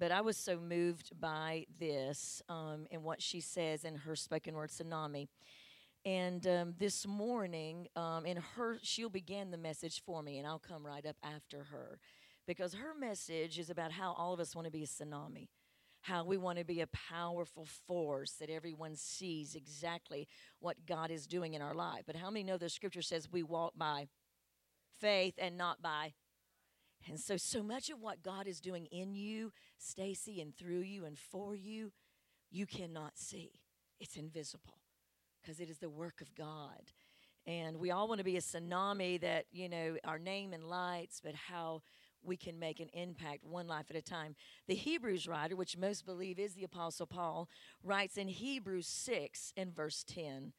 But I was so moved by this um, and what she says in her spoken word tsunami. And um, this morning, um, in her, she'll begin the message for me, and I'll come right up after her because her message is about how all of us want to be a tsunami how we want to be a powerful force that everyone sees exactly what God is doing in our life. But how many know the scripture says we walk by faith and not by and so so much of what God is doing in you, Stacy, and through you and for you, you cannot see. It's invisible because it is the work of God. And we all want to be a tsunami that, you know, our name and lights, but how we can make an impact one life at a time. The Hebrews writer, which most believe is the Apostle Paul, writes in Hebrews 6 and verse 10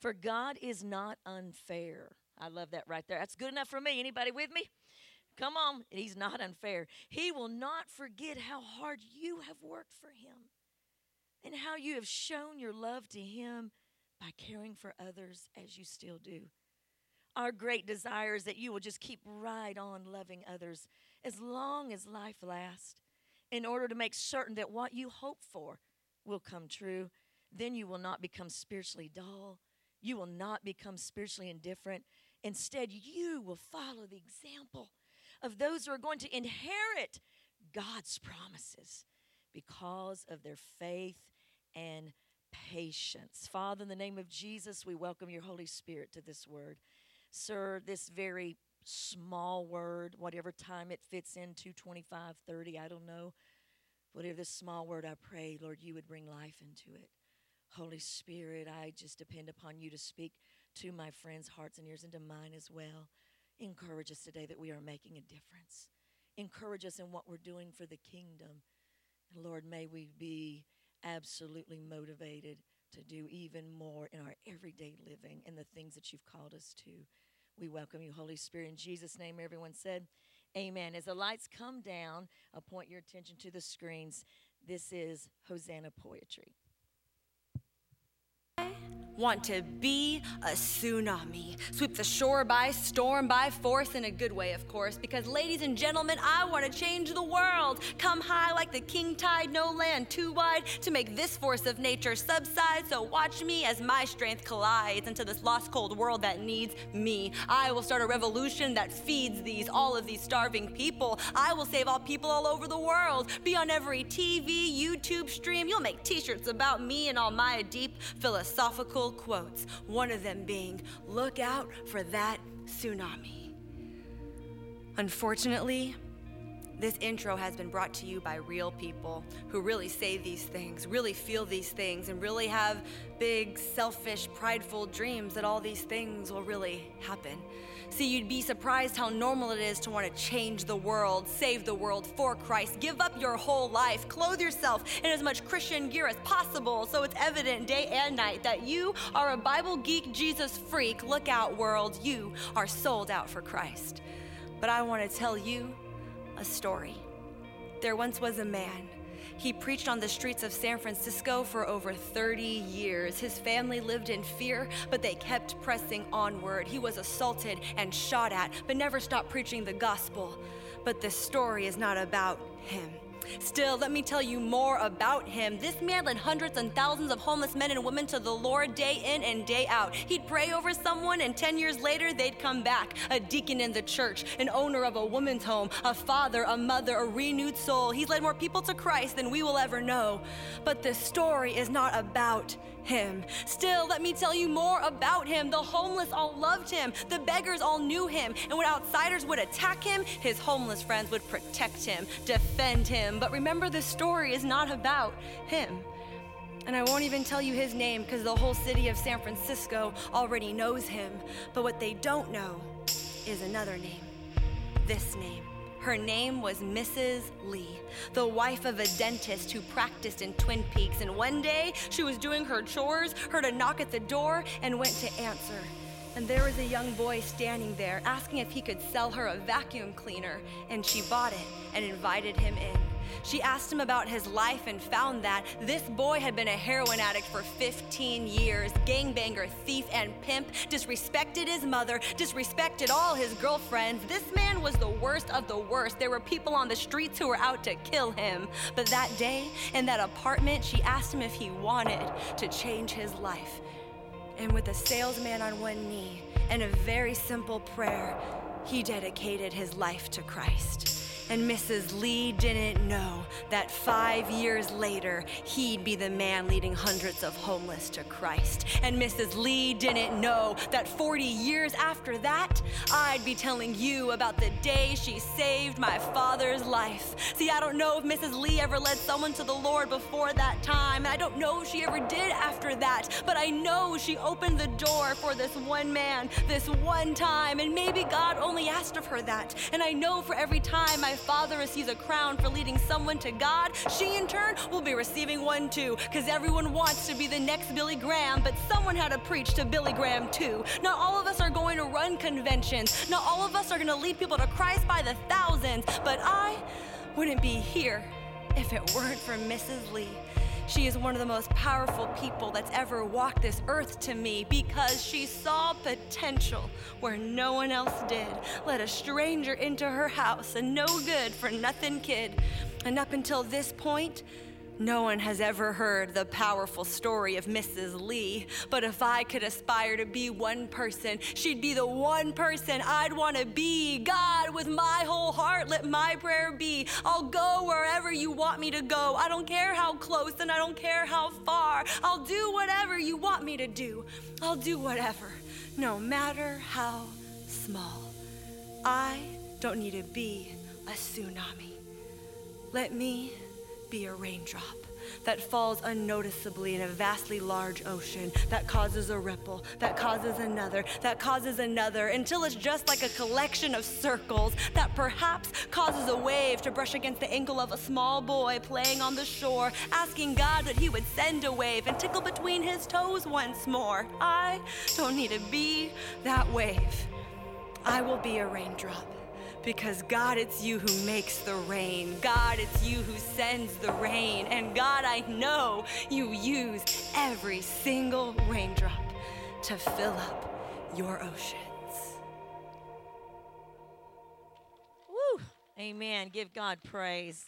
For God is not unfair. I love that right there. That's good enough for me. Anybody with me? Come on. He's not unfair. He will not forget how hard you have worked for him and how you have shown your love to him by caring for others as you still do. Our great desire is that you will just keep right on loving others as long as life lasts in order to make certain that what you hope for will come true. Then you will not become spiritually dull. You will not become spiritually indifferent. Instead, you will follow the example of those who are going to inherit God's promises because of their faith and patience. Father, in the name of Jesus, we welcome your Holy Spirit to this word. Sir, this very small word, whatever time it fits into 25, 30, I don't know. Whatever this small word, I pray, Lord, you would bring life into it. Holy Spirit, I just depend upon you to speak to my friends' hearts and ears and to mine as well. Encourage us today that we are making a difference. Encourage us in what we're doing for the kingdom. And Lord, may we be absolutely motivated to do even more in our everyday living and the things that you've called us to. We welcome you, Holy Spirit. In Jesus' name, everyone said, Amen. As the lights come down, I'll point your attention to the screens. This is Hosanna Poetry want to be a tsunami. Sweep the shore by storm, by force, in a good way, of course, because, ladies and gentlemen, I want to change the world. Come high like the king tide, no land too wide to make this force of nature subside. So watch me as my strength collides into this lost, cold world that needs me. I will start a revolution that feeds these, all of these starving people. I will save all people all over the world. Be on every TV, YouTube stream. You'll make t shirts about me and all my deep philosophical quotes, one of them being, Look out for that tsunami. Unfortunately, this intro has been brought to you by real people who really say these things, really feel these things, and really have big, selfish, prideful dreams that all these things will really happen. See, you'd be surprised how normal it is to want to change the world, save the world for Christ, give up your whole life, clothe yourself in as much Christian gear as possible so it's evident day and night that you are a Bible geek, Jesus freak. Look out, world, you are sold out for Christ. But I want to tell you a story. There once was a man he preached on the streets of San Francisco for over 30 years. His family lived in fear, but they kept pressing onward. He was assaulted and shot at, but never stopped preaching the gospel. But this story is not about him. Still, let me tell you more about him. This man led hundreds and thousands of homeless men and women to the Lord day in and day out. He'd pray over someone, and 10 years later, they'd come back. A deacon in the church, an owner of a woman's home, a father, a mother, a renewed soul. He's led more people to Christ than we will ever know. But this story is not about him. Still, let me tell you more about him. The homeless all loved him, the beggars all knew him, and when outsiders would attack him, his homeless friends would protect him, defend him. But remember, the story is not about him. And I won't even tell you his name because the whole city of San Francisco already knows him. But what they don't know is another name this name. Her name was Mrs. Lee, the wife of a dentist who practiced in Twin Peaks. And one day she was doing her chores, heard a knock at the door, and went to answer. And there was a young boy standing there asking if he could sell her a vacuum cleaner, and she bought it and invited him in. She asked him about his life and found that this boy had been a heroin addict for 15 years, gangbanger, thief, and pimp, disrespected his mother, disrespected all his girlfriends. This man was the worst of the worst. There were people on the streets who were out to kill him. But that day, in that apartment, she asked him if he wanted to change his life. And with a salesman on one knee and a very simple prayer, he dedicated his life to Christ. And Mrs. Lee didn't know that five years later, he'd be the man leading hundreds of homeless to Christ. And Mrs. Lee didn't know that 40 years after that, I'd be telling you about the day she saved my father's life. See, I don't know if Mrs. Lee ever led someone to the Lord before that time. And I don't know if she ever did after that, but I know she opened the door for this one man, this one time. And maybe God only asked of her that. And I know for every time I father receives a crown for leading someone to God, she in turn will be receiving one too. Because everyone wants to be the next Billy Graham, but someone had to preach to Billy Graham too. Not all of us are going to run conventions, not all of us are going to lead people to Christ by the thousands, but I wouldn't be here if it weren't for Mrs. Lee. She is one of the most powerful people that's ever walked this earth to me because she saw potential where no one else did. Let a stranger into her house, a no good for nothing kid. And up until this point, no one has ever heard the powerful story of Mrs. Lee, but if I could aspire to be one person, she'd be the one person I'd want to be. God, with my whole heart, let my prayer be. I'll go wherever you want me to go. I don't care how close and I don't care how far. I'll do whatever you want me to do. I'll do whatever, no matter how small. I don't need to be a tsunami. Let me be a raindrop that falls unnoticeably in a vastly large ocean that causes a ripple, that causes another, that causes another, until it's just like a collection of circles that perhaps causes a wave to brush against the ankle of a small boy playing on the shore, asking God that he would send a wave and tickle between his toes once more. I don't need to be that wave. I will be a raindrop because God, it's you who makes the rain. God, it's you who sends the rain. And God, I know you use every single raindrop to fill up your oceans. Woo! Amen. Give God praise.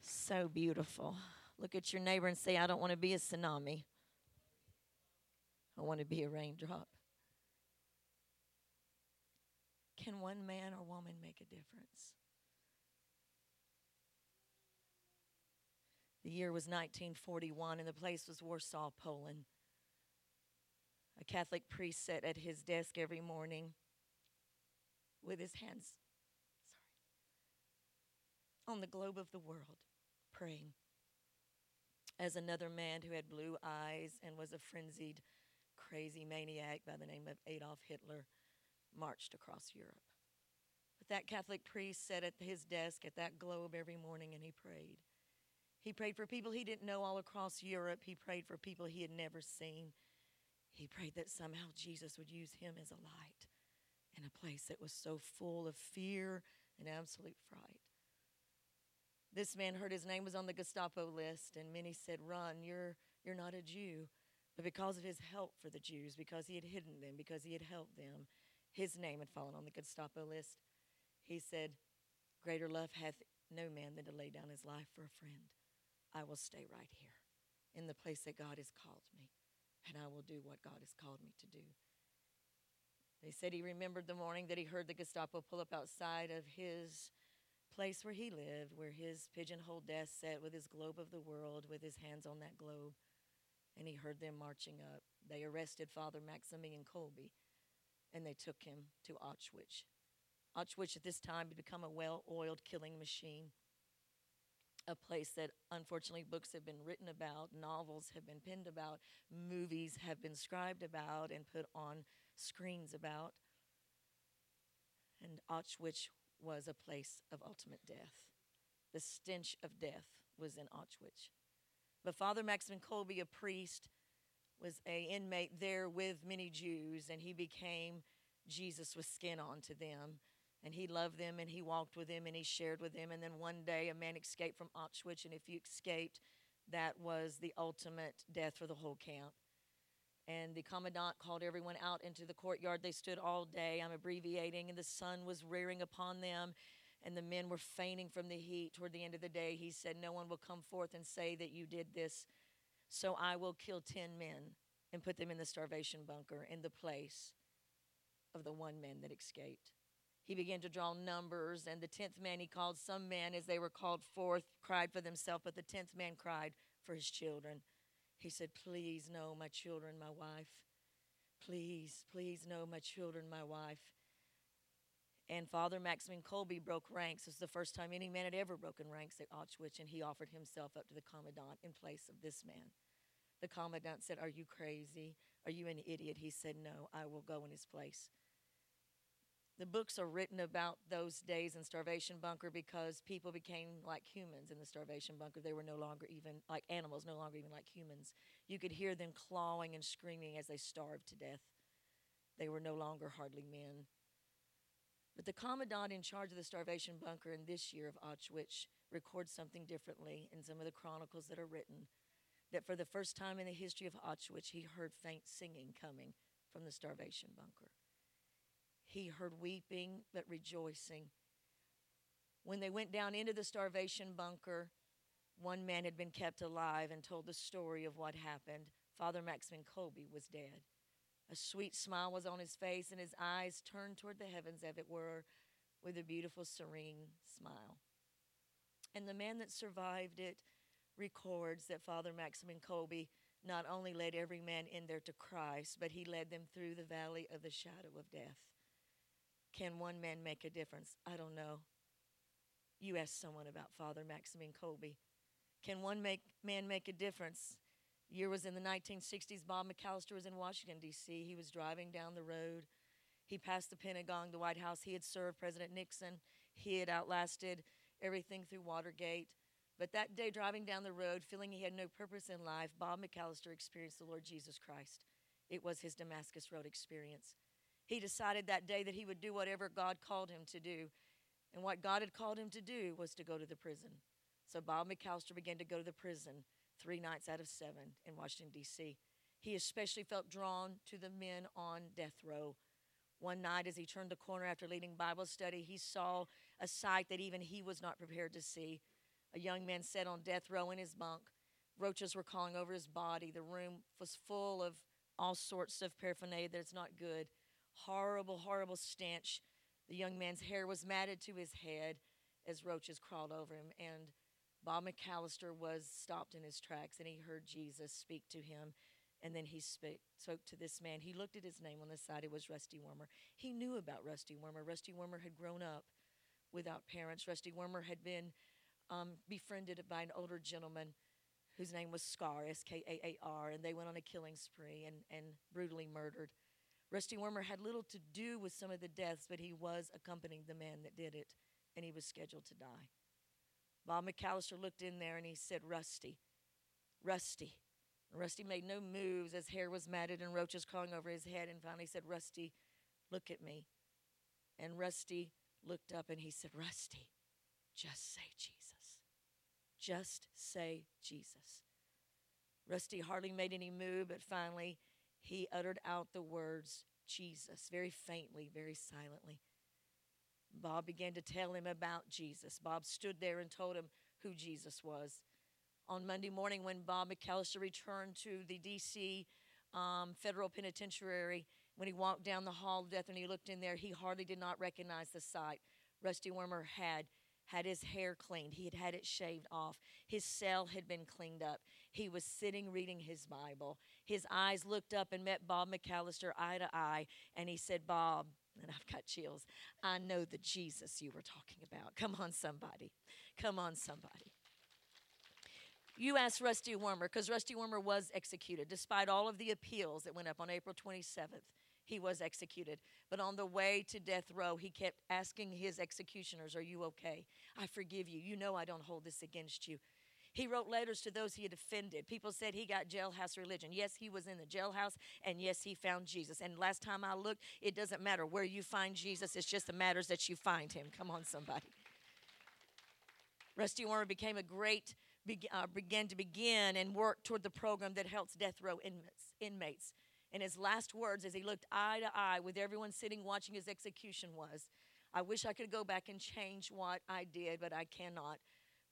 So beautiful. Look at your neighbor and say, I don't want to be a tsunami. I want to be a raindrop. Can one man or woman make a difference? The year was 1941, and the place was Warsaw, Poland. A Catholic priest sat at his desk every morning with his hands sorry, on the globe of the world, praying. As another man who had blue eyes and was a frenzied, crazy maniac by the name of Adolf Hitler marched across Europe. But that Catholic priest sat at his desk at that globe every morning and he prayed. He prayed for people he didn't know all across Europe. He prayed for people he had never seen. He prayed that somehow Jesus would use him as a light in a place that was so full of fear and absolute fright. This man heard his name was on the Gestapo list, and many said, Run, you're, you're not a Jew. But because of his help for the Jews, because he had hidden them, because he had helped them, his name had fallen on the Gestapo list. He said, Greater love hath no man than to lay down his life for a friend. I will stay right here in the place that God has called me, and I will do what God has called me to do. They said he remembered the morning that he heard the Gestapo pull up outside of his place where he lived, where his pigeonhole desk sat with his globe of the world, with his hands on that globe, and he heard them marching up. They arrested Father Maximilian Kolbe and they took him to Auschwitz. Auschwitz at this time had become a well oiled killing machine, a place that unfortunately books have been written about, novels have been penned about, movies have been scribed about and put on screens about. And Auschwitz was a place of ultimate death. The stench of death was in Auschwitz. But Father Maximilian Kolbe, a priest, was a inmate there with many Jews, and he became Jesus with skin on to them. And he loved them and he walked with them and he shared with them. And then one day a man escaped from Auschwitz. And if you escaped, that was the ultimate death for the whole camp. And the commandant called everyone out into the courtyard. They stood all day. I'm abbreviating, and the sun was rearing upon them, and the men were fainting from the heat. Toward the end of the day, he said, No one will come forth and say that you did this. So I will kill 10 men and put them in the starvation bunker in the place of the one man that escaped. He began to draw numbers, and the tenth man he called some men as they were called forth cried for themselves, but the tenth man cried for his children. He said, Please, no, my children, my wife. Please, please, no, my children, my wife. And Father Maximin Kolbe broke ranks. This was the first time any man had ever broken ranks at Auschwitz, and he offered himself up to the commandant in place of this man. The commandant said, Are you crazy? Are you an idiot? He said, No, I will go in his place. The books are written about those days in starvation bunker because people became like humans in the starvation bunker. They were no longer even like animals, no longer even like humans. You could hear them clawing and screaming as they starved to death. They were no longer hardly men. But the commandant in charge of the starvation bunker in this year of Auschwitz records something differently in some of the chronicles that are written. That for the first time in the history of Auschwitz, he heard faint singing coming from the starvation bunker. He heard weeping but rejoicing. When they went down into the starvation bunker, one man had been kept alive and told the story of what happened. Father Maximin Kolbe was dead. A sweet smile was on his face, and his eyes turned toward the heavens, as it were, with a beautiful, serene smile. And the man that survived it records that Father Maximin Kolbe not only led every man in there to Christ, but he led them through the valley of the shadow of death. Can one man make a difference? I don't know. You ask someone about Father Maximin Kolbe. Can one make, man make a difference? Year was in the 1960s. Bob McAllister was in Washington, D.C. He was driving down the road. He passed the Pentagon, the White House. He had served President Nixon. He had outlasted everything through Watergate. But that day, driving down the road, feeling he had no purpose in life, Bob McAllister experienced the Lord Jesus Christ. It was his Damascus Road experience. He decided that day that he would do whatever God called him to do. And what God had called him to do was to go to the prison. So Bob McAllister began to go to the prison three nights out of seven in Washington, D.C. He especially felt drawn to the men on death row. One night, as he turned the corner after leading Bible study, he saw a sight that even he was not prepared to see. A young man sat on death row in his bunk. Roaches were crawling over his body. The room was full of all sorts of paraphernalia that's not good horrible, horrible stench. The young man's hair was matted to his head as roaches crawled over him. And Bob McAllister was stopped in his tracks and he heard Jesus speak to him. And then he spoke, spoke to this man. He looked at his name on the side. It was Rusty Woomer. He knew about Rusty Woomer. Rusty Woomer had grown up without parents. Rusty Woomer had been um, befriended by an older gentleman whose name was Scar, S K A A R, and they went on a killing spree and, and brutally murdered Rusty Woomer had little to do with some of the deaths, but he was accompanying the man that did it, and he was scheduled to die. Bob McAllister looked in there and he said, Rusty, Rusty. Rusty made no moves as hair was matted and roaches crawling over his head, and finally said, Rusty, look at me. And Rusty looked up and he said, Rusty, just say Jesus. Just say Jesus. Rusty hardly made any move, but finally he uttered out the words Jesus very faintly, very silently. Bob began to tell him about Jesus. Bob stood there and told him who Jesus was. On Monday morning, when Bob McAllister returned to the D.C. Um, federal penitentiary, when he walked down the hall of death and he looked in there, he hardly did not recognize the sight Rusty Woomer had had his hair cleaned. He had had it shaved off. His cell had been cleaned up. He was sitting reading his Bible. His eyes looked up and met Bob McAllister eye to eye, and he said, Bob, and I've got chills, I know the Jesus you were talking about. Come on, somebody. Come on, somebody. You asked Rusty Woomer, because Rusty Woomer was executed, despite all of the appeals that went up on April 27th he was executed. But on the way to death row, he kept asking his executioners, Are you okay? I forgive you. You know I don't hold this against you. He wrote letters to those he had offended. People said he got jailhouse religion. Yes, he was in the jailhouse, and yes, he found Jesus. And last time I looked, it doesn't matter where you find Jesus, it's just the matters that you find him. Come on, somebody. Rusty Warner became a great, uh, began to begin and work toward the program that helps death row inmates. inmates. And his last words as he looked eye to eye with everyone sitting watching his execution was, I wish I could go back and change what I did, but I cannot.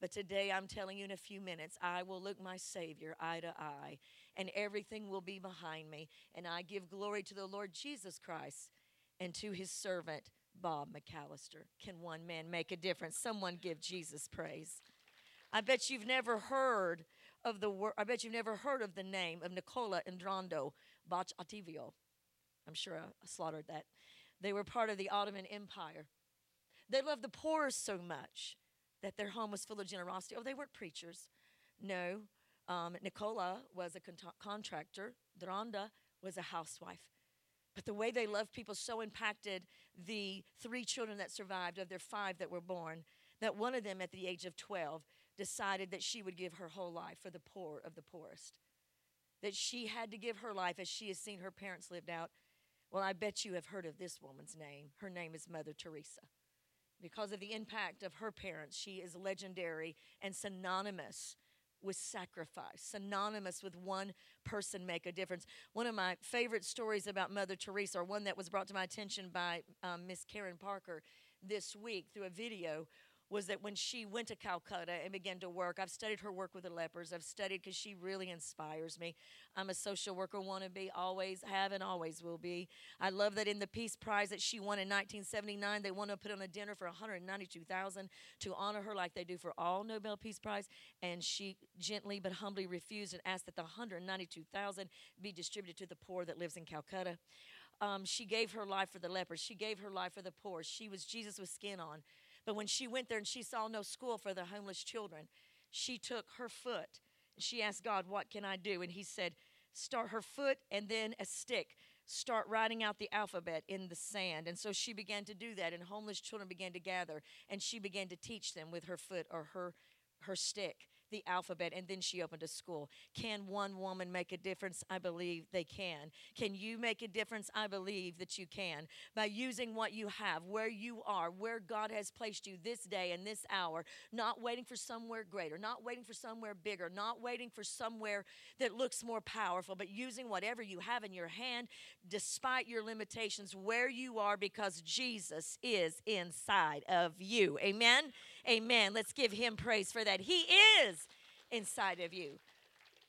But today I'm telling you in a few minutes, I will look my Savior eye to eye, and everything will be behind me. And I give glory to the Lord Jesus Christ and to his servant, Bob McAllister. Can one man make a difference? Someone give Jesus praise. I bet you've never heard of the word, I bet you've never heard of the name of Nicola Indrando Bach Ativio. I'm sure I slaughtered that. They were part of the Ottoman Empire. They loved the poor so much that their home was full of generosity. Oh, they weren't preachers. No. Um, Nicola was a con- contractor. Dranda was a housewife. But the way they loved people so impacted the three children that survived of their five that were born that one of them at the age of 12 decided that she would give her whole life for the poor of the poorest. That she had to give her life as she has seen her parents lived out. Well, I bet you have heard of this woman's name. Her name is Mother Teresa. Because of the impact of her parents, she is legendary and synonymous with sacrifice, synonymous with one person make a difference. One of my favorite stories about Mother Teresa, or one that was brought to my attention by um, Miss Karen Parker this week through a video, was that when she went to Calcutta and began to work, I've studied her work with the lepers. I've studied because she really inspires me. I'm a social worker, wannabe, always have and always will be. I love that in the Peace Prize that she won in 1979, they want to put on a dinner for 192,000 to honor her like they do for all Nobel Peace Prize, and she gently but humbly refused and asked that the 192,000 be distributed to the poor that lives in Calcutta. Um, she gave her life for the lepers. She gave her life for the poor. She was Jesus with skin on. But when she went there and she saw no school for the homeless children, she took her foot and she asked God, What can I do? And He said, Start her foot and then a stick. Start writing out the alphabet in the sand. And so she began to do that, and homeless children began to gather, and she began to teach them with her foot or her, her stick the alphabet and then she opened a school. Can one woman make a difference? I believe they can. Can you make a difference? I believe that you can. By using what you have, where you are, where God has placed you this day and this hour, not waiting for somewhere greater, not waiting for somewhere bigger, not waiting for somewhere that looks more powerful, but using whatever you have in your hand despite your limitations where you are because Jesus is inside of you. Amen. Amen. Let's give him praise for that. He is inside of you.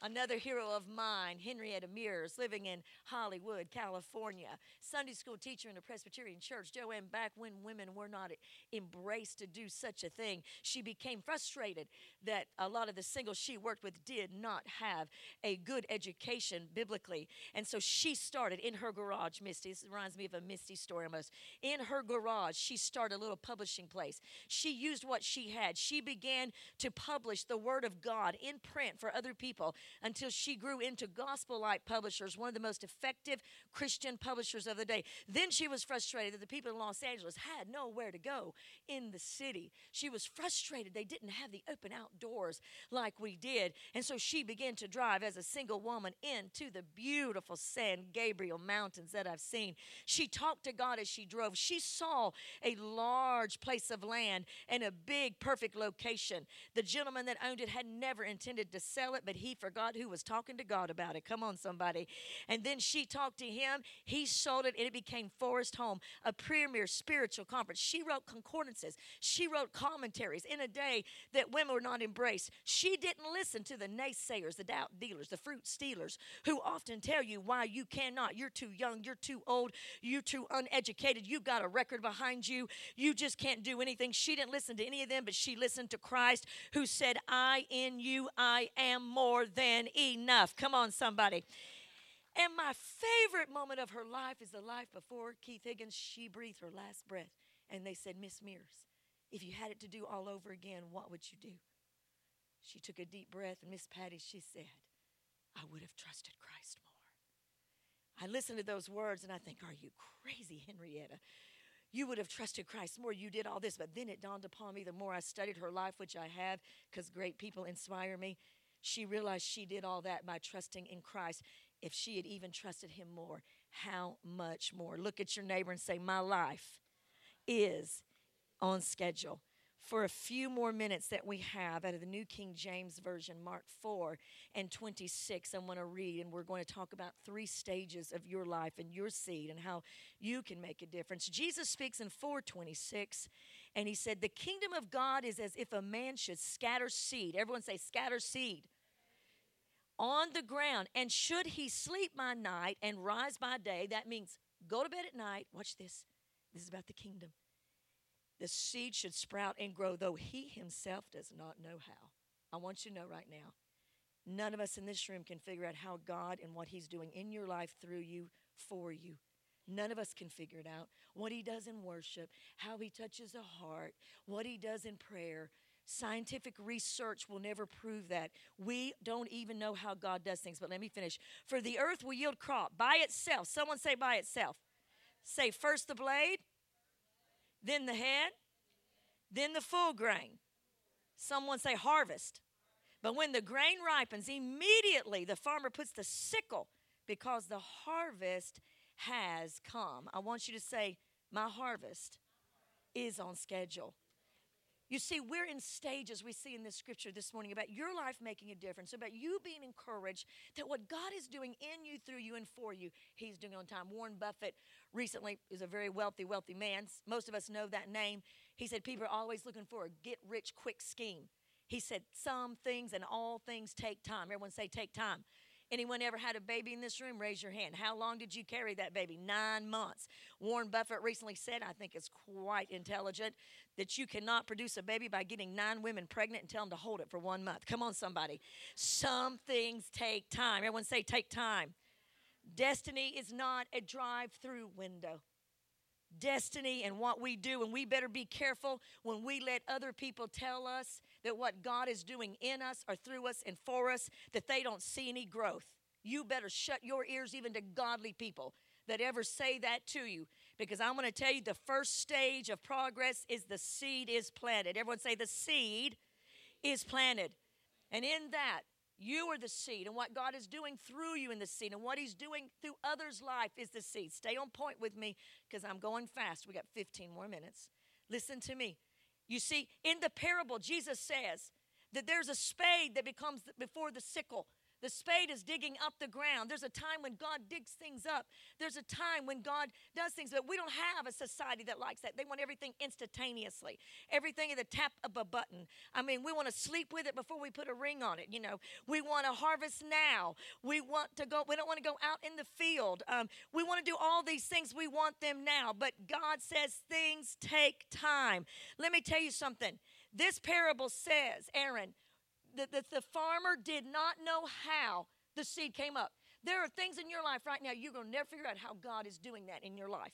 Another hero of mine, Henrietta Mears, living in Hollywood, California. Sunday school teacher in a Presbyterian church. Joanne, back when women were not embraced to do such a thing, she became frustrated that a lot of the singles she worked with did not have a good education biblically. And so she started in her garage, Misty. This reminds me of a Misty story almost. In her garage, she started a little publishing place. She used what she had. She began to publish the Word of God in print for other people until she grew into Gospel Light Publishers, one of the most effective Christian publishers of the day. Then she was frustrated that the people in Los Angeles had nowhere to go in the city. She was frustrated they didn't have the open outdoors like we did. And so she began to drive as a single woman into the beautiful San Gabriel Mountains that I've seen. She talked to God as she drove. She saw a large place of land and a big, perfect location. The gentleman that owned it had never intended to sell it, but he forgot God who was talking to God about it. Come on, somebody. And then she talked to him. He sold it, and it became Forest Home, a premier spiritual conference. She wrote concordances. She wrote commentaries in a day that women were not embraced. She didn't listen to the naysayers, the doubt dealers, the fruit stealers, who often tell you why you cannot. You're too young. You're too old. You're too uneducated. You've got a record behind you. You just can't do anything. She didn't listen to any of them, but she listened to Christ, who said, I in you, I am more than enough. Come on, somebody. And my favorite moment of her life is the life before Keith Higgins. She breathed her last breath. And they said, Miss Mears, if you had it to do all over again, what would you do? She took a deep breath, and Miss Patty, she said, I would have trusted Christ more. I listen to those words and I think, Are you crazy, Henrietta? you would have trusted Christ more. You did all this. But then it dawned upon me the more I studied her life, which I have, because great people inspire me, she realized she did all that by trusting in Christ. If she had even trusted him more, how much more? Look at your neighbor and say, My life is on schedule for a few more minutes that we have out of the New King James Version, Mark 4 and 26. I want to read, and we're going to talk about three stages of your life and your seed and how you can make a difference. Jesus speaks in 426, and he said, The kingdom of God is as if a man should scatter seed. Everyone say, scatter seed. On the ground, and should he sleep by night and rise by day, that means go to bed at night. Watch this. This is about the kingdom the seed should sprout and grow, though he himself does not know how. I want you to know right now, none of us in this room can figure out how God and what he's doing in your life, through you, for you. None of us can figure it out. What he does in worship, how he touches a heart, what he does in prayer. Scientific research will never prove that. We don't even know how God does things. But let me finish. For the earth will yield crop by itself. Someone say by itself. Say first the blade, then the head, then the full grain. Someone say harvest. But when the grain ripens, immediately the farmer puts the sickle because the harvest has come. I want you to say, My harvest is on schedule. You see, we're in stages we see in this scripture this morning about your life making a difference, about you being encouraged that what God is doing in you, through you, and for you, He's doing on time. Warren Buffett recently is a very wealthy, wealthy man. Most of us know that name. He said people are always looking for a get rich quick scheme. He said some things and all things take time. Everyone say take time. Anyone ever had a baby in this room? Raise your hand. How long did you carry that baby? Nine months. Warren Buffett recently said, I think it's quite intelligent, that you cannot produce a baby by getting nine women pregnant and tell them to hold it for one month. Come on, somebody. Some things take time. Everyone say, take time. Destiny is not a drive through window destiny and what we do, and we better be careful when we let other people tell us that what God is doing in us or through us and for us, that they don't see any growth. You better shut your ears even to godly people that ever say that to you because I'm going to tell you the first stage of progress is the seed is planted. Everyone say the seed is planted. And in that, you are the seed, and what God is doing through you in the seed, and what He's doing through others' life is the seed. Stay on point with me because I'm going fast. We got 15 more minutes. Listen to me. You see, in the parable, Jesus says that there's a spade that becomes before the sickle. The spade is digging up the ground. There's a time when God digs things up. There's a time when God does things, but we don't have a society that likes that. They want everything instantaneously, everything at the tap of a button. I mean, we want to sleep with it before we put a ring on it. You know, we want to harvest now. We want to go. We don't want to go out in the field. Um, we want to do all these things. We want them now, but God says things take time. Let me tell you something. This parable says, Aaron, the, the farmer did not know how the seed came up. There are things in your life right now you're going to never figure out how God is doing that in your life.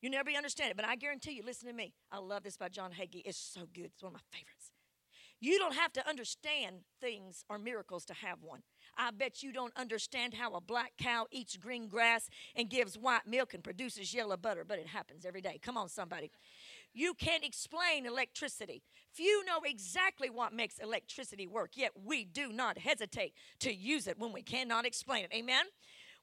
You never understand it, but I guarantee you, listen to me. I love this by John Hagee. It's so good. It's one of my favorites. You don't have to understand things or miracles to have one. I bet you don't understand how a black cow eats green grass and gives white milk and produces yellow butter, but it happens every day. Come on, somebody. You can't explain electricity. Few know exactly what makes electricity work, yet we do not hesitate to use it when we cannot explain it. Amen?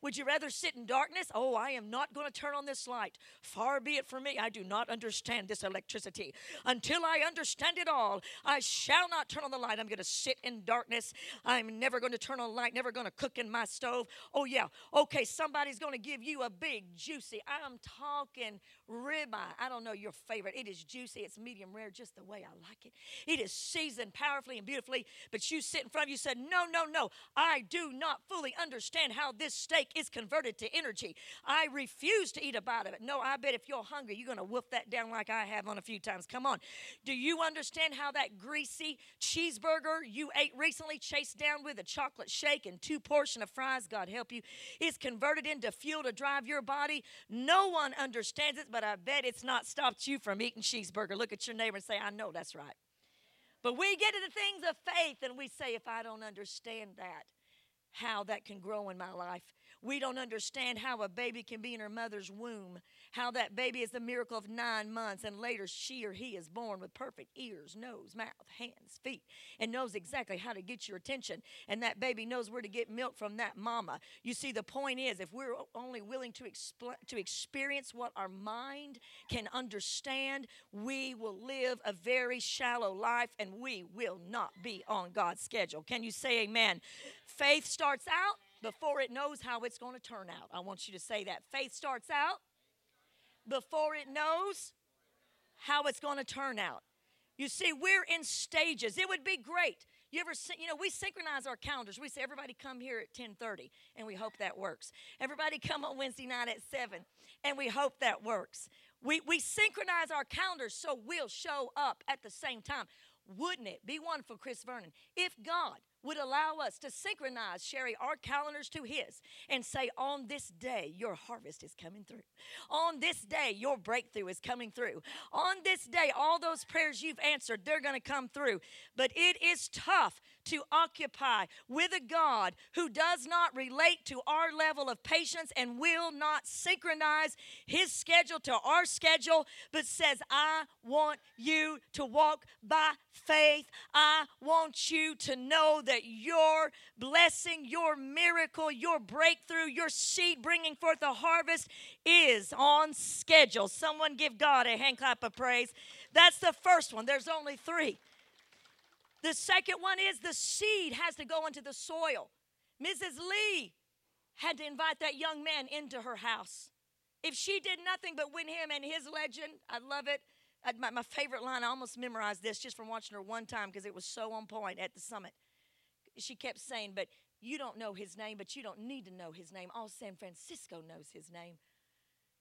Would you rather sit in darkness? Oh, I am not going to turn on this light. Far be it from me. I do not understand this electricity. Until I understand it all, I shall not turn on the light. I'm going to sit in darkness. I'm never going to turn on light, never going to cook in my stove. Oh, yeah. Okay, somebody's going to give you a big, juicy, I'm talking ribeye. I don't know your favorite. It is juicy, it's medium rare, just the way I like it. It is seasoned powerfully and beautifully, but you sit in front of you said, No, no, no. I do not fully understand how this steak is converted to energy. I refuse to eat a bite of it. No, I bet if you're hungry, you're going to wolf that down like I have on a few times. Come on. Do you understand how that greasy cheeseburger you ate recently, chased down with a chocolate shake and two portion of fries, God help you, is converted into fuel to drive your body? No one understands it, but I bet it's not stopped you from eating cheeseburger. Look at your neighbor and say, I know that's right. But we get to the things of faith and we say, if I don't understand that, how that can grow in my life. We don't understand how a baby can be in her mother's womb, how that baby is the miracle of nine months, and later she or he is born with perfect ears, nose, mouth, hands, feet, and knows exactly how to get your attention. And that baby knows where to get milk from that mama. You see, the point is, if we're only willing to, expl- to experience what our mind can understand, we will live a very shallow life and we will not be on God's schedule. Can you say amen? Faith starts out before it knows how it's going to turn out. I want you to say that. Faith starts out before it knows how it's going to turn out. You see, we're in stages. It would be great. You ever, see, you know, we synchronize our calendars. We say everybody come here at 10:30, and we hope that works. Everybody come on Wednesday night at 7, and we hope that works. We we synchronize our calendars so we'll show up at the same time. Wouldn't it be wonderful, Chris Vernon, if God would allow us to synchronize, Sherry, our calendars to His and say, on this day, your harvest is coming through. On this day, your breakthrough is coming through. On this day, all those prayers you've answered, they're going to come through. But it is tough to occupy with a God who does not relate to our level of patience and will not synchronize His schedule to our schedule, but says, I want you to walk by faith. I want you to know that your blessing, your miracle, your breakthrough, your seed bringing forth a harvest is on schedule. Someone give God a hand clap of praise. That's the first one. There's only three. The second one is the seed has to go into the soil. Mrs. Lee had to invite that young man into her house. If she did nothing but win him and his legend, I love it. Uh, my, my favorite line, I almost memorized this just from watching her one time because it was so on point at the summit. She kept saying, But you don't know his name, but you don't need to know his name. All San Francisco knows his name.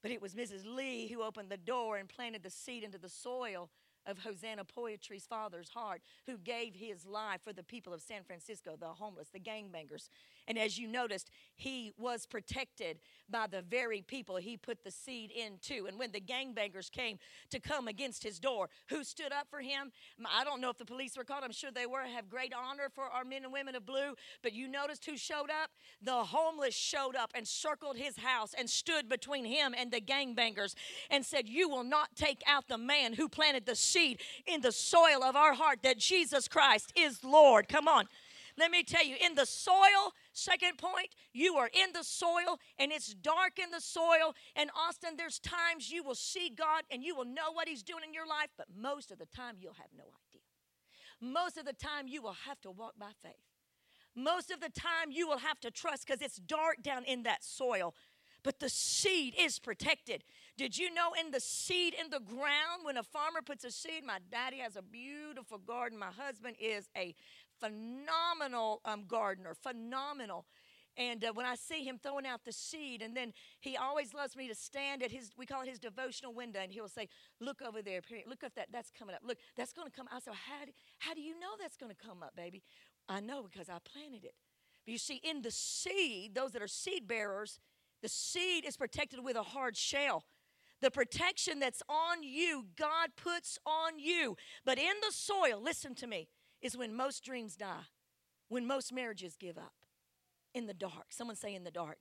But it was Mrs. Lee who opened the door and planted the seed into the soil of Hosanna Poetry's father's heart, who gave his life for the people of San Francisco, the homeless, the gangbangers. And as you noticed, he was protected by the very people he put the seed into. And when the gangbangers came to come against his door, who stood up for him? I don't know if the police were called. I'm sure they were. I have great honor for our men and women of blue. But you noticed who showed up? The homeless showed up and circled his house and stood between him and the gangbangers and said, You will not take out the man who planted the seed in the soil of our heart that Jesus Christ is Lord. Come on. Let me tell you, in the soil, second point, you are in the soil and it's dark in the soil. And Austin, there's times you will see God and you will know what He's doing in your life, but most of the time you'll have no idea. Most of the time you will have to walk by faith. Most of the time you will have to trust because it's dark down in that soil but the seed is protected. Did you know in the seed in the ground, when a farmer puts a seed, my daddy has a beautiful garden. My husband is a phenomenal um, gardener, phenomenal. And uh, when I see him throwing out the seed, and then he always loves me to stand at his, we call it his devotional window, and he'll say, Look over there, look at that, that's coming up. Look, that's going to come. I said, how do, how do you know that's going to come up, baby? I know because I planted it. But you see, in the seed, those that are seed bearers, the seed is protected with a hard shell. The protection that's on you, God puts on you. But in the soil, listen to me, is when most dreams die, when most marriages give up. In the dark. Someone say in the dark.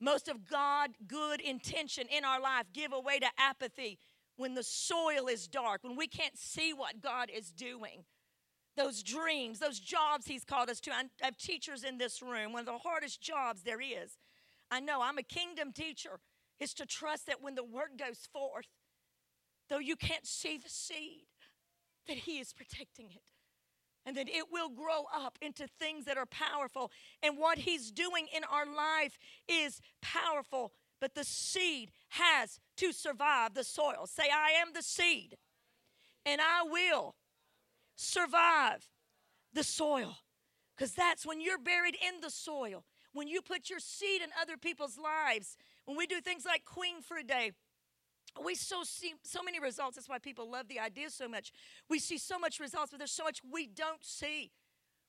Most of God good intention in our life give away to apathy when the soil is dark, when we can't see what God is doing. Those dreams, those jobs He's called us to. I have teachers in this room, one of the hardest jobs there is. I know I'm a kingdom teacher, is to trust that when the word goes forth, though you can't see the seed, that He is protecting it and that it will grow up into things that are powerful. And what He's doing in our life is powerful, but the seed has to survive the soil. Say, I am the seed, and I will survive the soil. Because that's when you're buried in the soil, when you put your seed in other people's lives, when we do things like Queen for a Day, we so see so many results. That's why people love the idea so much. We see so much results, but there's so much we don't see.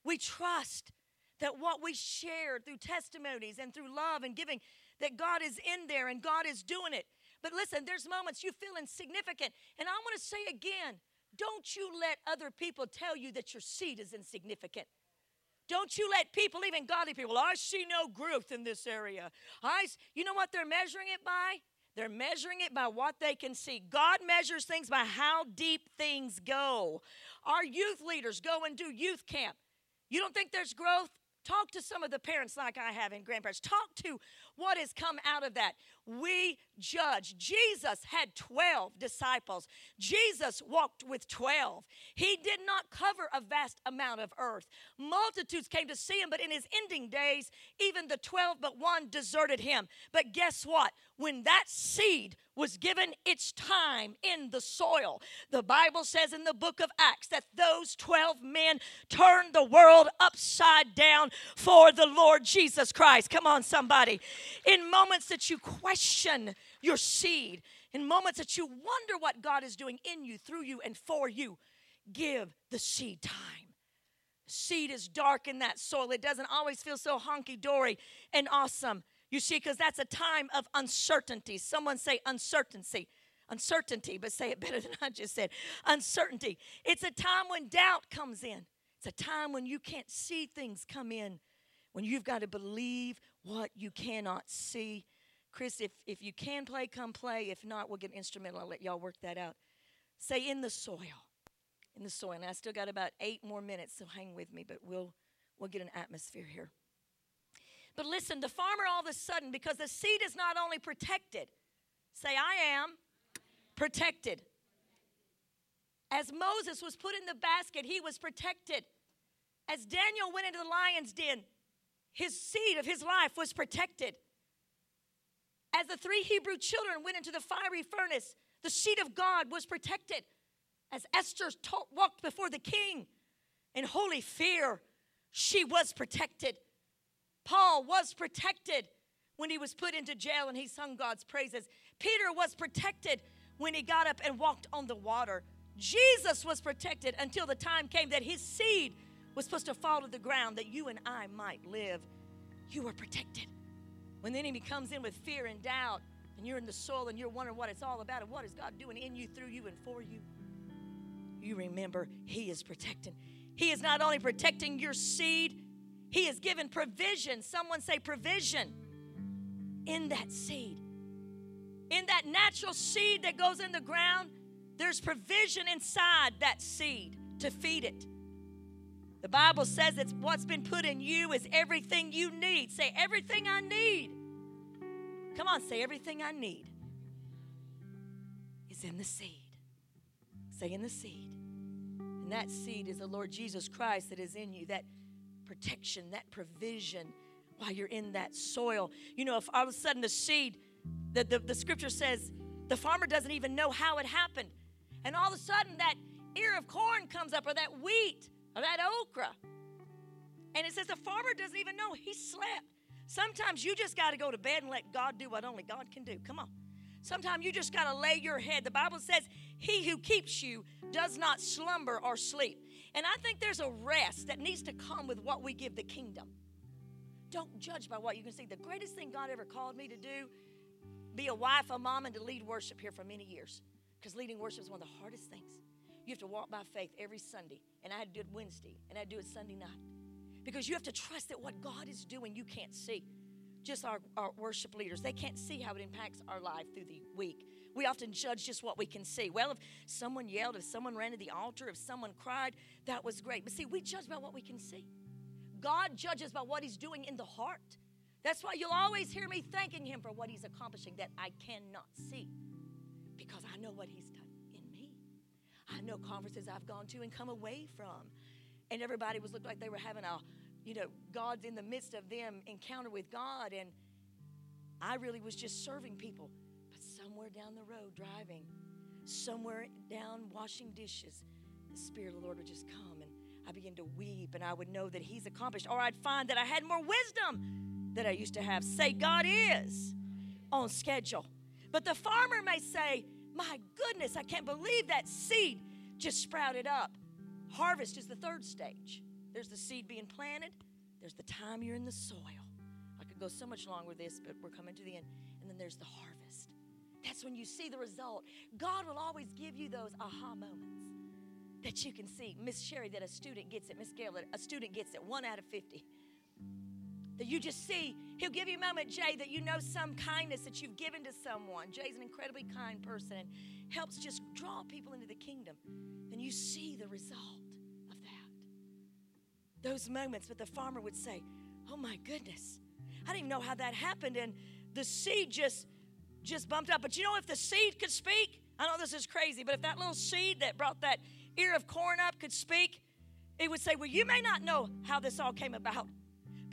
We trust that what we share through testimonies and through love and giving, that God is in there and God is doing it. But listen, there's moments you feel insignificant. And I want to say again, don't you let other people tell you that your seed is insignificant. Don't you let people, even godly people, I see no growth in this area. I, you know what they're measuring it by? They're measuring it by what they can see. God measures things by how deep things go. Our youth leaders go and do youth camp. You don't think there's growth? Talk to some of the parents like I have and grandparents. Talk to what has come out of that. We judge. Jesus had 12 disciples. Jesus walked with 12. He did not cover a vast amount of earth. Multitudes came to see him, but in his ending days, even the 12 but one deserted him. But guess what? When that seed was given its time in the soil. The Bible says in the book of Acts that those 12 men turned the world upside down for the Lord Jesus Christ. Come on, somebody. In moments that you question your seed, in moments that you wonder what God is doing in you, through you, and for you, give the seed time. Seed is dark in that soil. It doesn't always feel so honky dory and awesome. You see, because that's a time of uncertainty. Someone say uncertainty. Uncertainty, but say it better than I just said. Uncertainty. It's a time when doubt comes in. It's a time when you can't see things come in, when you've got to believe what you cannot see. Chris, if, if you can play, come play. If not, we'll get instrumental. I'll let y'all work that out. Say in the soil. In the soil. And I still got about eight more minutes, so hang with me, but we'll we'll get an atmosphere here. But listen, the farmer all of a sudden, because the seed is not only protected, say, I am protected. As Moses was put in the basket, he was protected. As Daniel went into the lion's den, his seed of his life was protected. As the three Hebrew children went into the fiery furnace, the seed of God was protected. As Esther walked before the king in holy fear, she was protected. Paul was protected when he was put into jail and he sung God's praises. Peter was protected when he got up and walked on the water. Jesus was protected until the time came that his seed was supposed to fall to the ground that you and I might live. You were protected. When the enemy comes in with fear and doubt, and you're in the soil and you're wondering what it's all about and what is God doing in you, through you, and for you, you remember He is protecting. He is not only protecting your seed, he has given provision. Someone say provision in that seed. In that natural seed that goes in the ground, there's provision inside that seed to feed it. The Bible says that what's been put in you is everything you need. Say, everything I need. Come on, say, everything I need is in the seed. Say, in the seed. And that seed is the Lord Jesus Christ that is in you. That protection, that provision while you're in that soil. You know, if all of a sudden the seed, the, the, the scripture says the farmer doesn't even know how it happened. And all of a sudden that ear of corn comes up or that wheat that okra. And it says the farmer doesn't even know. He slept. Sometimes you just got to go to bed and let God do what only God can do. Come on. Sometimes you just got to lay your head. The Bible says, He who keeps you does not slumber or sleep. And I think there's a rest that needs to come with what we give the kingdom. Don't judge by what you can see. The greatest thing God ever called me to do, be a wife, a mom, and to lead worship here for many years. Because leading worship is one of the hardest things. You have to walk by faith every Sunday. And I had to do it Wednesday, and I do it Sunday night. Because you have to trust that what God is doing, you can't see. Just our, our worship leaders, they can't see how it impacts our life through the week. We often judge just what we can see. Well, if someone yelled, if someone ran to the altar, if someone cried, that was great. But see, we judge by what we can see. God judges by what He's doing in the heart. That's why you'll always hear me thanking Him for what He's accomplishing that I cannot see because I know what He's done know conferences I've gone to and come away from, and everybody was looked like they were having a, you know, God's in the midst of them encounter with God, and I really was just serving people But somewhere down the road driving, somewhere down washing dishes, the Spirit of the Lord would just come and I begin to weep and I would know that He's accomplished. Or I'd find that I had more wisdom that I used to have. Say, God is on schedule. But the farmer may say, My goodness, I can't believe that seed just sprouted up. Harvest is the third stage. There's the seed being planted, there's the time you're in the soil. I could go so much longer with this, but we're coming to the end. And then there's the harvest. That's when you see the result. God will always give you those aha moments. that you can see. Miss Sherry, that a student gets it. Miss Gail, that a student gets it. One out of 50. That you just see, he'll give you a moment, Jay, that you know some kindness that you've given to someone. Jay's an incredibly kind person and helps just draw people into the kingdom. Then you see the result of that. Those moments, but the farmer would say, Oh my goodness, I didn't even know how that happened. And the seed just just bumped up. But you know, if the seed could speak, I know this is crazy, but if that little seed that brought that ear of corn up could speak, it would say, Well, you may not know how this all came about,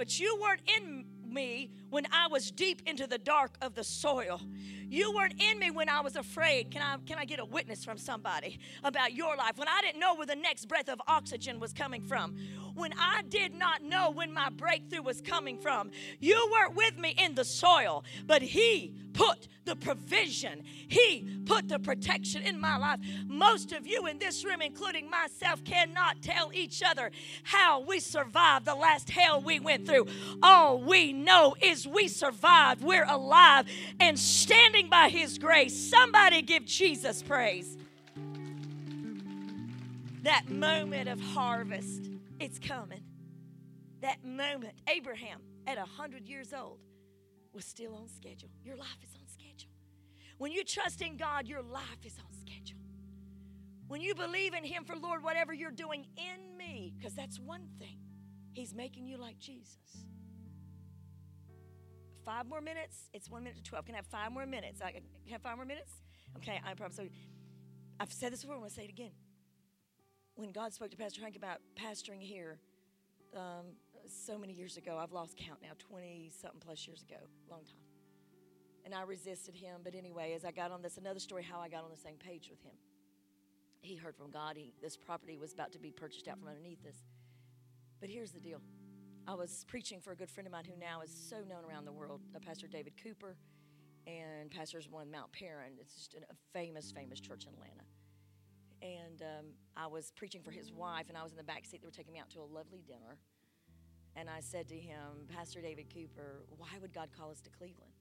but you weren't in me when I was deep into the dark of the soil. You weren't in me when I was afraid. Can I, can I get a witness from somebody about your life? When I didn't know where the next breath of oxygen was coming from. When I did not know when my breakthrough was coming from. You weren't with me in the soil, but He put the provision, He put the protection in my life. Most of you in this room, including myself, cannot tell each other how we survived the last hell we went through. All we know is we survived, we're alive, and standing by His grace. Somebody give Jesus praise. That moment of harvest, it's coming. That moment, Abraham at a 100 years old was still on schedule. Your life is on schedule. When you trust in God, your life is on schedule. When you believe in Him for Lord, whatever you're doing in me, because that's one thing, He's making you like Jesus. Five more minutes. It's one minute to 12. Can I have five more minutes? I can I have five more minutes? Okay, I promise. So I've said this before, I'm going to say it again. When God spoke to Pastor Hank about pastoring here, um, so many years ago. I've lost count now, 20 something plus years ago, long time. And I resisted him. But anyway, as I got on this, another story how I got on the same page with him. He heard from God. He, this property was about to be purchased out from underneath us. But here's the deal I was preaching for a good friend of mine who now is so known around the world, Pastor David Cooper, and pastors one Mount Paran. It's just a famous, famous church in Atlanta. And um, I was preaching for his wife, and I was in the back seat. They were taking me out to a lovely dinner and I said to him, Pastor David Cooper, why would God call us to Cleveland?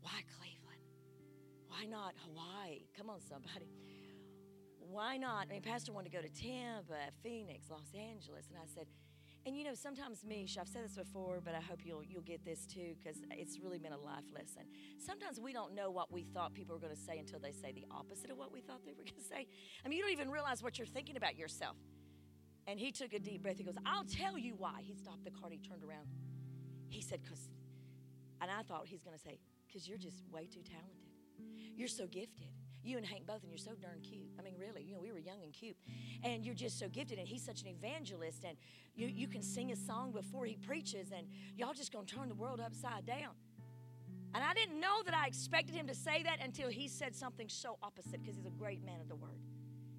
Why Cleveland? Why not Hawaii? Come on, somebody. Why not? I mean, Pastor wanted to go to Tampa, Phoenix, Los Angeles. And I said, and you know, sometimes Mish, I've said this before, but I hope you'll you'll get this too, because it's really been a life lesson. Sometimes we don't know what we thought people were going to say until they say the opposite of what we thought they were going to say. I mean, you don't even realize what you're thinking about yourself. And he took a deep breath. He goes, I'll tell you why. He stopped the car. He turned around. He said, because, and I thought he's going to say, because you're just way too talented. You're so gifted. You and Hank both, and you're so darn cute. I mean, really, you know, we were young and cute. And you're just so gifted, and he's such an evangelist, and you, you can sing a song before he preaches, and y'all just gonna turn the world upside down. And I didn't know that I expected him to say that until he said something so opposite, because he's a great man of the word.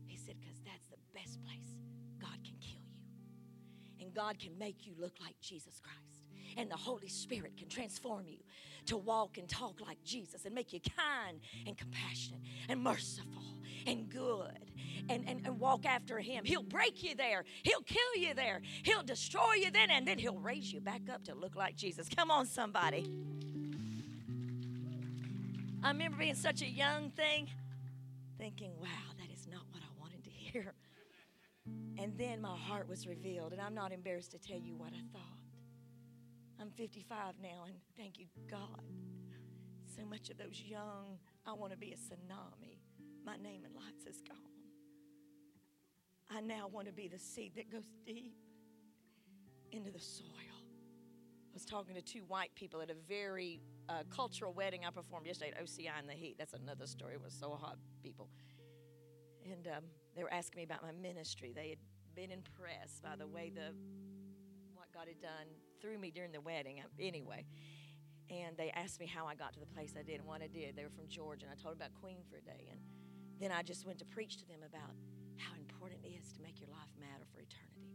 He said, because that's the best place God can kill you, and God can make you look like Jesus Christ. And the Holy Spirit can transform you to walk and talk like Jesus and make you kind and compassionate and merciful and good and, and, and walk after Him. He'll break you there, He'll kill you there, He'll destroy you then, and then He'll raise you back up to look like Jesus. Come on, somebody. I remember being such a young thing, thinking, wow, that is not what I wanted to hear. And then my heart was revealed, and I'm not embarrassed to tell you what I thought. I'm 55 now, and thank you, God. So much of those young, I want to be a tsunami. My name in lights is gone. I now want to be the seed that goes deep into the soil. I was talking to two white people at a very uh, cultural wedding I performed yesterday at OCI in the heat. That's another story. It was so hot, people. And um, they were asking me about my ministry. They had been impressed by the way the God had done through me during the wedding. Uh, anyway, and they asked me how I got to the place I did and what I did. They were from Georgia, and I told them about Queen for a day. And then I just went to preach to them about how important it is to make your life matter for eternity.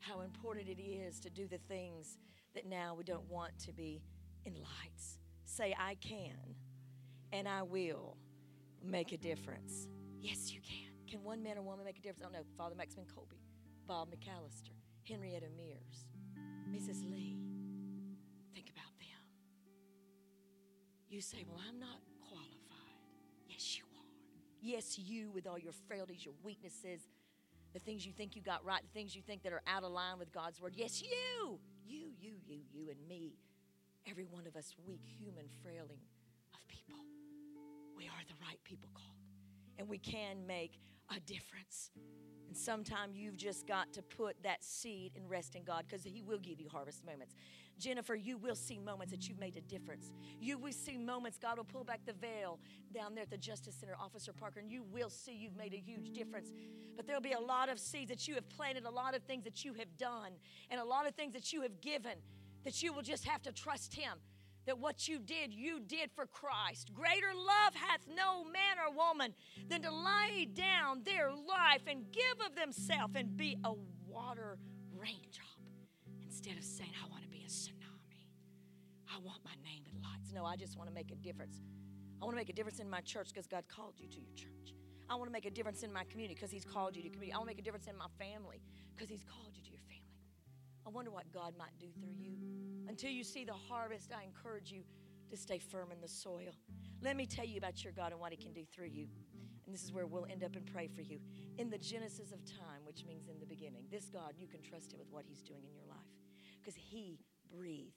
How important it is to do the things that now we don't want to be in lights. Say, I can and I will make a difference. Yes, you can. Can one man or woman make a difference? I don't know. Father Maxman Kolbe, Bob McAllister, Henrietta Mears, Mrs. Lee. Think about them. You say, Well, I'm not qualified. Yes, you are. Yes, you, with all your frailties, your weaknesses. the things you think you got right, the things you think that are out of line with God's word. Yes, you, you, you, you, you, and me. Every one of us, weak, human, frailing of people. We are the right people called. And we can make a difference. And sometimes you've just got to put that seed and rest in God because He will give you harvest moments. Jennifer, you will see moments that you've made a difference. You will see moments, God will pull back the veil down there at the Justice Center, Officer Parker, and you will see you've made a huge difference. But there'll be a lot of seeds that you have planted, a lot of things that you have done, and a lot of things that you have given that you will just have to trust Him. That what you did, you did for Christ. Greater love hath no man or woman than to lay down their life and give of themselves and be a water raindrop instead of saying, I want to be a tsunami. I want my name in lights. No, I just want to make a difference. I want to make a difference in my church because God called you to your church. I want to make a difference in my community because He's called you to community. I want to make a difference in my family because He's called you to your. I wonder what God might do through you. Until you see the harvest, I encourage you to stay firm in the soil. Let me tell you about your God and what He can do through you. And this is where we'll end up and pray for you. In the genesis of time, which means in the beginning, this God, you can trust Him with what He's doing in your life because he breathed.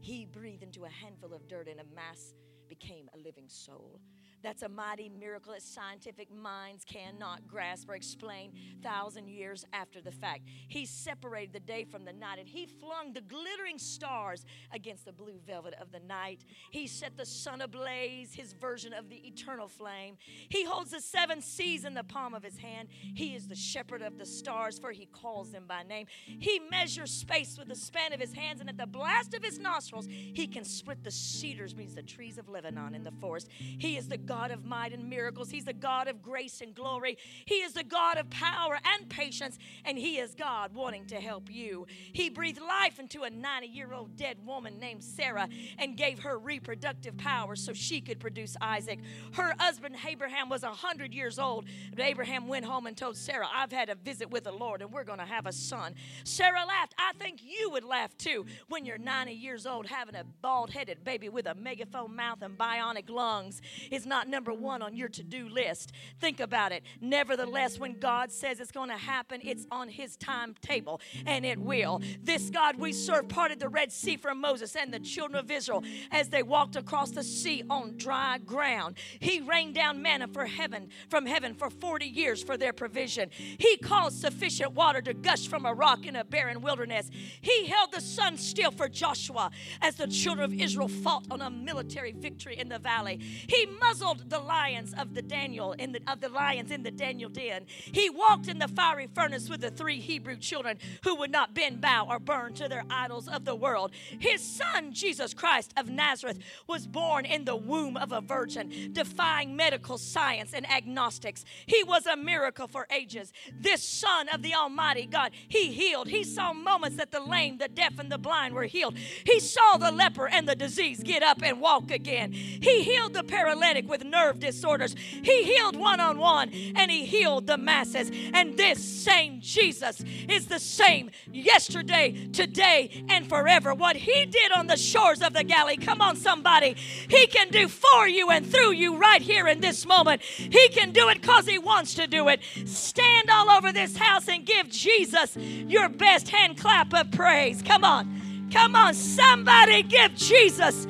He breathed into a handful of dirt and a mass became a living soul. That's a mighty miracle that scientific minds cannot grasp or explain thousand years after the fact. He separated the day from the night and he flung the glittering stars against the blue velvet of the night. He set the sun ablaze, his version of the eternal flame. He holds the seven seas in the palm of his hand. He is the shepherd of the stars, for he calls them by name. He measures space with the span of his hands, and at the blast of his nostrils, he can split the cedars, means the trees of Lebanon in the forest. He is the God of might and miracles. He's the God of grace and glory. He is the God of power and patience, and He is God wanting to help you. He breathed life into a 90 year old dead woman named Sarah and gave her reproductive power so she could produce Isaac. Her husband, Abraham, was 100 years old, but Abraham went home and told Sarah, I've had a visit with the Lord, and we're going to have a son. Sarah laughed. I think you would laugh too when you're 90 years old having a bald headed baby with a megaphone mouth and bionic lungs. It's not not number one on your to do list. Think about it. Nevertheless, when God says it's going to happen, it's on His timetable, and it will. This God we serve parted the Red Sea for Moses and the children of Israel as they walked across the sea on dry ground. He rained down manna for heaven from heaven for 40 years for their provision. He caused sufficient water to gush from a rock in a barren wilderness. He held the sun still for Joshua as the children of Israel fought on a military victory in the valley. He muzzled muzzled the lions of the Daniel in the, of the lions in the Daniel den. He walked in the fiery furnace with the three Hebrew children who would not bend, bow, or burn to their idols of the world. His son Jesus Christ of Nazareth was born in the womb of a virgin, defying medical science and agnostics. He was a miracle for ages. This son of the Almighty God, he healed. He saw moments that the lame, the deaf, and the blind were healed. He saw the leper and the disease get up and walk again. He healed the paralytic with with nerve disorders. He healed one on one and he healed the masses. And this same Jesus is the same yesterday, today, and forever. What he did on the shores of the Galilee, come on, somebody, he can do for you and through you right here in this moment. He can do it because he wants to do it. Stand all over this house and give Jesus your best hand clap of praise. Come on. Come on, somebody give Jesus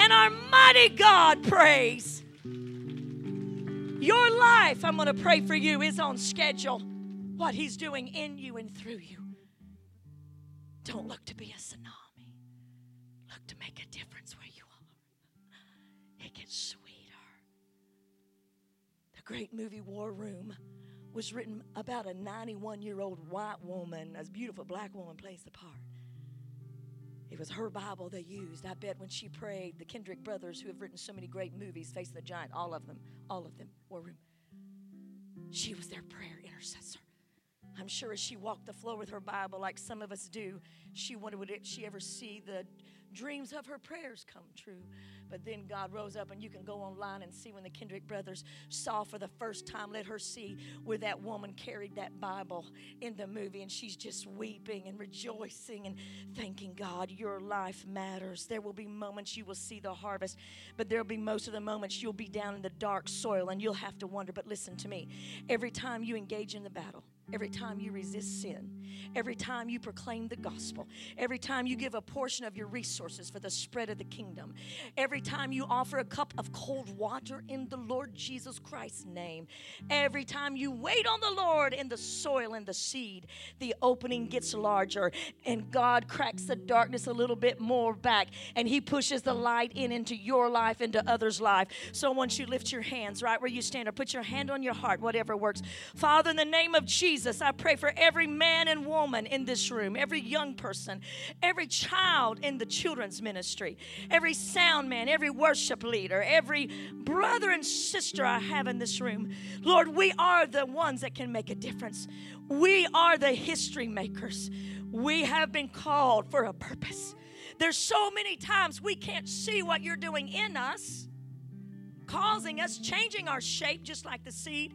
and our mighty God praise. Your life, I'm going to pray for you, is on schedule. What He's doing in you and through you. Don't look to be a tsunami, look to make a difference where you are. It gets sweeter. The great movie War Room was written about a 91 year old white woman, a beautiful black woman plays the part. It was her Bible they used. I bet when she prayed, the Kendrick brothers, who have written so many great movies, Face the Giant, all of them, all of them, War Room. She was their prayer intercessor. I'm sure as she walked the floor with her Bible, like some of us do, she wondered would she ever see the dreams of her prayers come true. But then God rose up, and you can go online and see when the Kendrick brothers saw for the first time, let her see where that woman carried that Bible in the movie, and she's just weeping and rejoicing and thanking God, your life matters. There will be moments you will see the harvest, but there'll be most of the moments you'll be down in the dark soil and you'll have to wonder. But listen to me every time you engage in the battle, every time you resist sin, every time you proclaim the gospel, every time you give a portion of your resources for the spread of the kingdom, every time you offer a cup of cold water in the Lord Jesus Christ's name, every time you wait on the Lord in the soil and the seed, the opening gets larger and God cracks the darkness a little bit more back and He pushes the light in into your life, into others' life. So once you lift your hands right where you stand or put your hand on your heart, whatever works. Father, in the name of Jesus, I pray for every man and woman in this room, every young person, every child in the children's ministry, every sound man, every worship leader, every brother and sister I have in this room. Lord, we are the ones that can make a difference. We are the history makers. We have been called for a purpose. There's so many times we can't see what you're doing in us, causing us, changing our shape, just like the seed